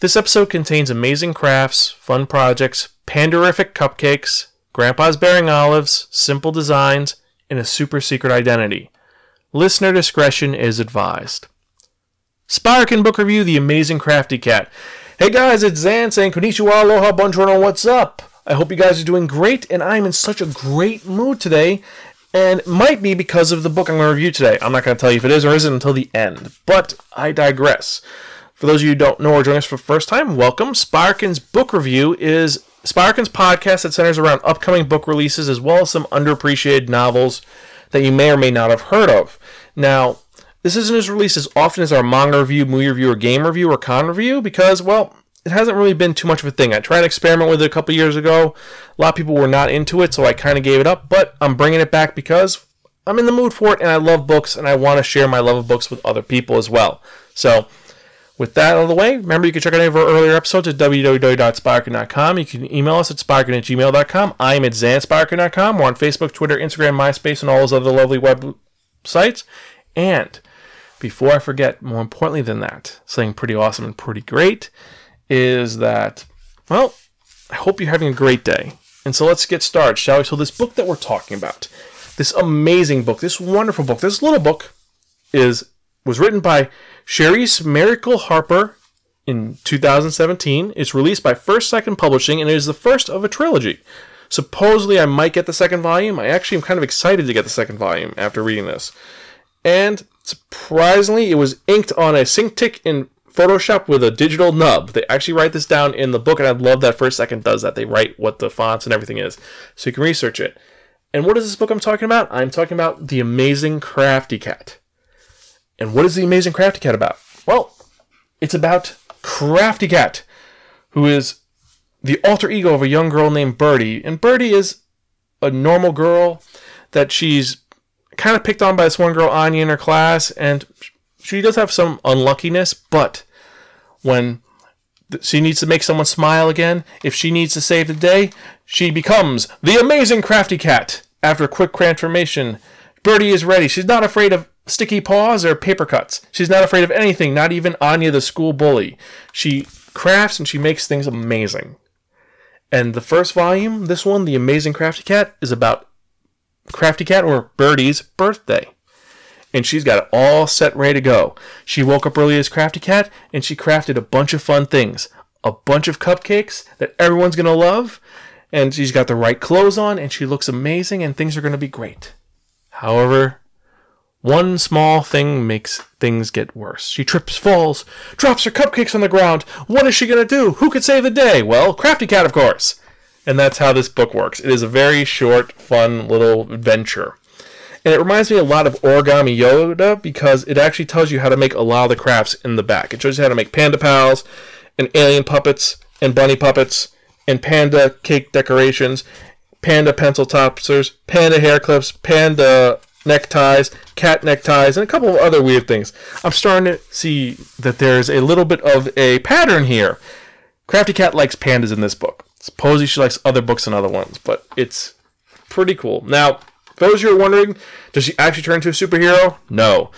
This episode contains amazing crafts, fun projects, panderific cupcakes, grandpa's bearing olives, simple designs, and a super secret identity. Listener discretion is advised. Sparkin Book Review, The Amazing Crafty Cat. Hey guys, it's Zan saying konnichiwa, aloha, bonjour, what's up? I hope you guys are doing great, and I'm in such a great mood today, and might be because of the book I'm going to review today. I'm not going to tell you if it is or isn't until the end, but I digress. For those of you who don't know or joining us for the first time, welcome. Sparkin's Book Review is Sparkin's podcast that centers around upcoming book releases as well as some underappreciated novels that you may or may not have heard of. Now, this isn't as released as often as our manga review, movie review, or game review, or con review because, well, it hasn't really been too much of a thing. I tried to experiment with it a couple years ago. A lot of people were not into it, so I kind of gave it up. But I'm bringing it back because I'm in the mood for it, and I love books, and I want to share my love of books with other people as well. So, with that out of the way, remember you can check out any of our earlier episodes at www.sparkin.com. You can email us at sparkin at gmail.com. I'm at zansparkin.com. We're on Facebook, Twitter, Instagram, MySpace, and all those other lovely websites. And before I forget, more importantly than that, something pretty awesome and pretty great is that, well, I hope you're having a great day. And so let's get started, shall we? So, this book that we're talking about, this amazing book, this wonderful book, this little book, is was written by Charise Mericle Harper in 2017. It's released by First Second Publishing, and it is the first of a trilogy. Supposedly, I might get the second volume. I actually am kind of excited to get the second volume after reading this. And surprisingly, it was inked on a Cintiq in Photoshop with a digital nub. They actually write this down in the book, and I love that First Second does that. They write what the fonts and everything is, so you can research it. And what is this book I'm talking about? I'm talking about The Amazing Crafty Cat. And what is The Amazing Crafty Cat about? Well, it's about Crafty Cat, who is the alter ego of a young girl named Birdie. And Birdie is a normal girl that she's kind of picked on by this one girl, Anya, in her class, and she does have some unluckiness, but when she needs to make someone smile again, if she needs to save the day, she becomes the amazing crafty cat. After a quick transformation, Birdie is ready. She's not afraid of sticky paws or paper cuts. She's not afraid of anything, not even Anya the school bully. She crafts and she makes things amazing. And the first volume, this one, The Amazing Crafty Cat, is about Crafty Cat or Birdie's birthday and she's got it all set ready to go. She woke up early as Crafty Cat and she crafted a bunch of fun things. A bunch of cupcakes that everyone's going to love, and she's got the right clothes on and she looks amazing and things are going to be great. However, one small thing makes things get worse. She trips, falls, drops her cupcakes on the ground. What is she going to do? Who could save the day? Well, Crafty Cat, of course. And that's how this book works. It is a very short, fun little adventure. And it reminds me a lot of Origami Yoda because it actually tells you how to make a lot of the crafts in the back. It shows you how to make panda pals and alien puppets and bunny puppets and panda cake decorations, panda pencil toppers, panda hair clips, panda neckties, cat neckties, and a couple of other weird things. I'm starting to see that there's a little bit of a pattern here. Crafty Cat likes pandas in this book. Supposedly she likes other books and other ones, but it's pretty cool. Now, those of you who are wondering, does she actually turn into a superhero? No.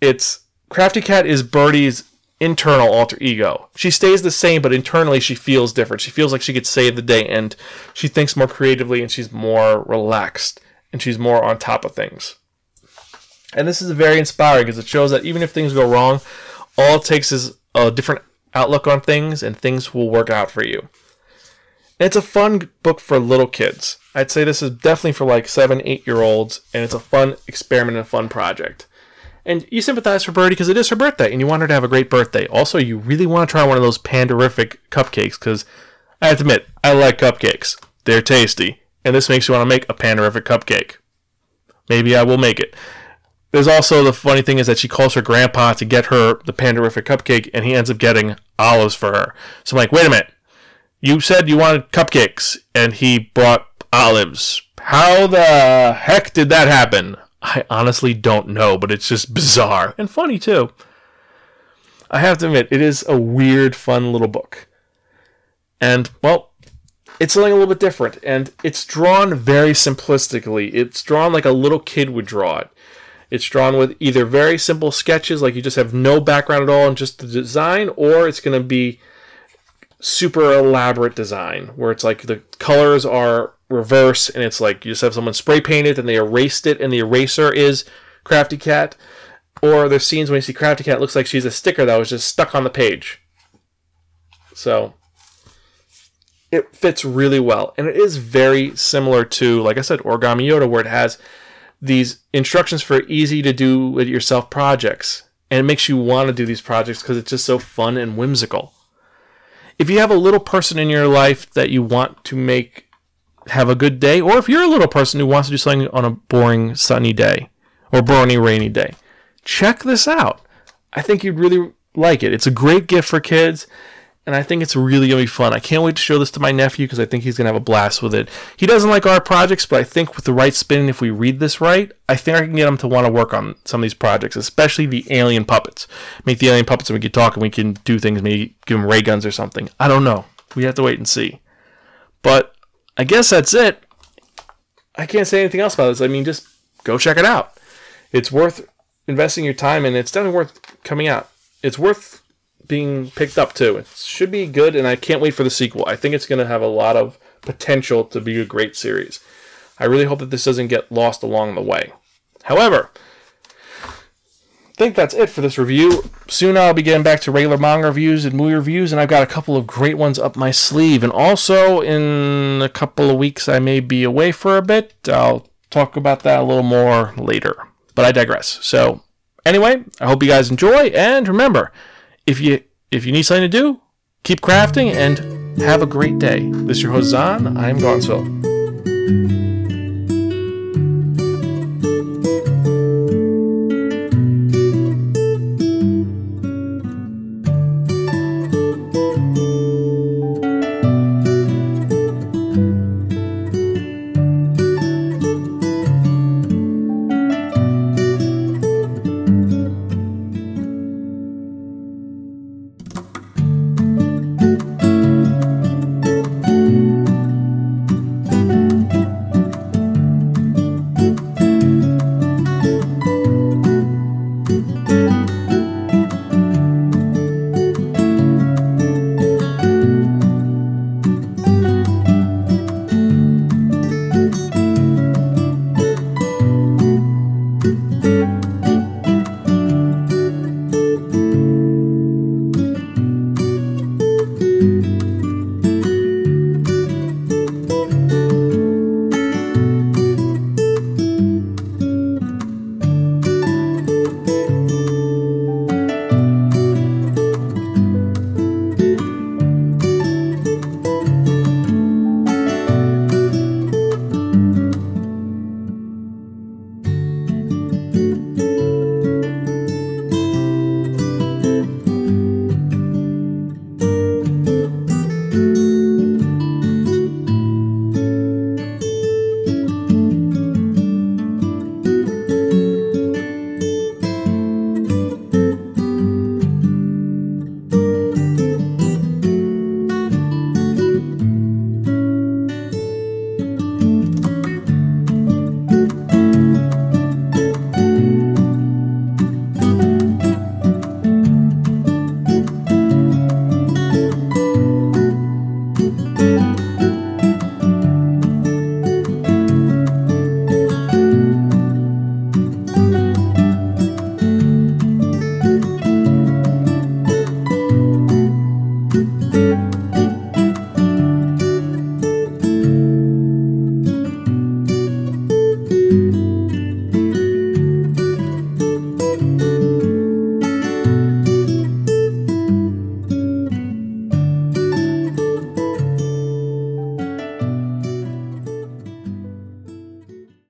It's Crafty Cat is Birdie's internal alter ego. She stays the same, but internally she feels different. She feels like she could save the day, and she thinks more creatively, and she's more relaxed, and she's more on top of things. And this is very inspiring because it shows that even if things go wrong, all it takes is a different outlook on things, and things will work out for you. And it's a fun book for little kids. I'd say this is definitely for like seven, eight year olds, and it's a fun experiment and a fun project. And you sympathize for Birdie because it is her birthday, and you want her to have a great birthday. Also, you really want to try one of those panderific cupcakes because I have to admit, I like cupcakes. They're tasty, and this makes you want to make a panderific cupcake. Maybe I will make it. There's also the funny thing is that she calls her grandpa to get her the panderific cupcake, and he ends up getting olives for her. So I'm like, wait a minute. You said you wanted cupcakes, and he brought olives. How the heck did that happen? I honestly don't know, but it's just bizarre and funny too. I have to admit, it is a weird, fun little book. And, well, it's something a little bit different. And it's drawn very simplistically. It's drawn like a little kid would draw it. It's drawn with either very simple sketches, like you just have no background at all and just the design, or it's going to be super elaborate design where it's like the colors are reverse and it's like you just have someone spray painted and they erased it and the eraser is Crafty Cat. Or there's scenes when you see Crafty Cat, looks like she's a sticker that was just stuck on the page. So it fits really well. And it is very similar to, like I said, Origami Yoda, where it has these instructions for easy to do it yourself projects. And it makes you want to do these projects because it's just so fun and whimsical. If you have a little person in your life that you want to make have a good day, or if you're a little person who wants to do something on a boring sunny day or boring rainy day, check this out. I think you'd really like it. It's a great gift for kids and I think it's really gonna be fun. I can't wait to show this to my nephew because I think he's gonna have a blast with it. He doesn't like art projects, but I think with the right spin, if we read this right, I think I can get him to want to work on some of these projects, especially the alien puppets. Make the alien puppets, and we can talk, and we can do things. Maybe give him ray guns or something. I don't know. We have to wait and see. But I guess that's it. I can't say anything else about this. I mean, just go check it out. It's worth investing your time, and it's definitely worth coming out. It's worth being picked up too. It should be good, and I can't wait for the sequel. I think it's going to have a lot of potential to be a great series. I really hope that this doesn't get lost along the way. However, I think that's it for this review. Soon I'll be getting back to regular manga reviews and movie reviews, and I've got a couple of great ones up my sleeve. And also, in a couple of weeks, I may be away for a bit. I'll talk about that a little more later. But I digress. So, anyway, I hope you guys enjoy, and remember, if you if you need something to do, keep crafting and have a great day. This is your host Zahn. I'm Gonzo.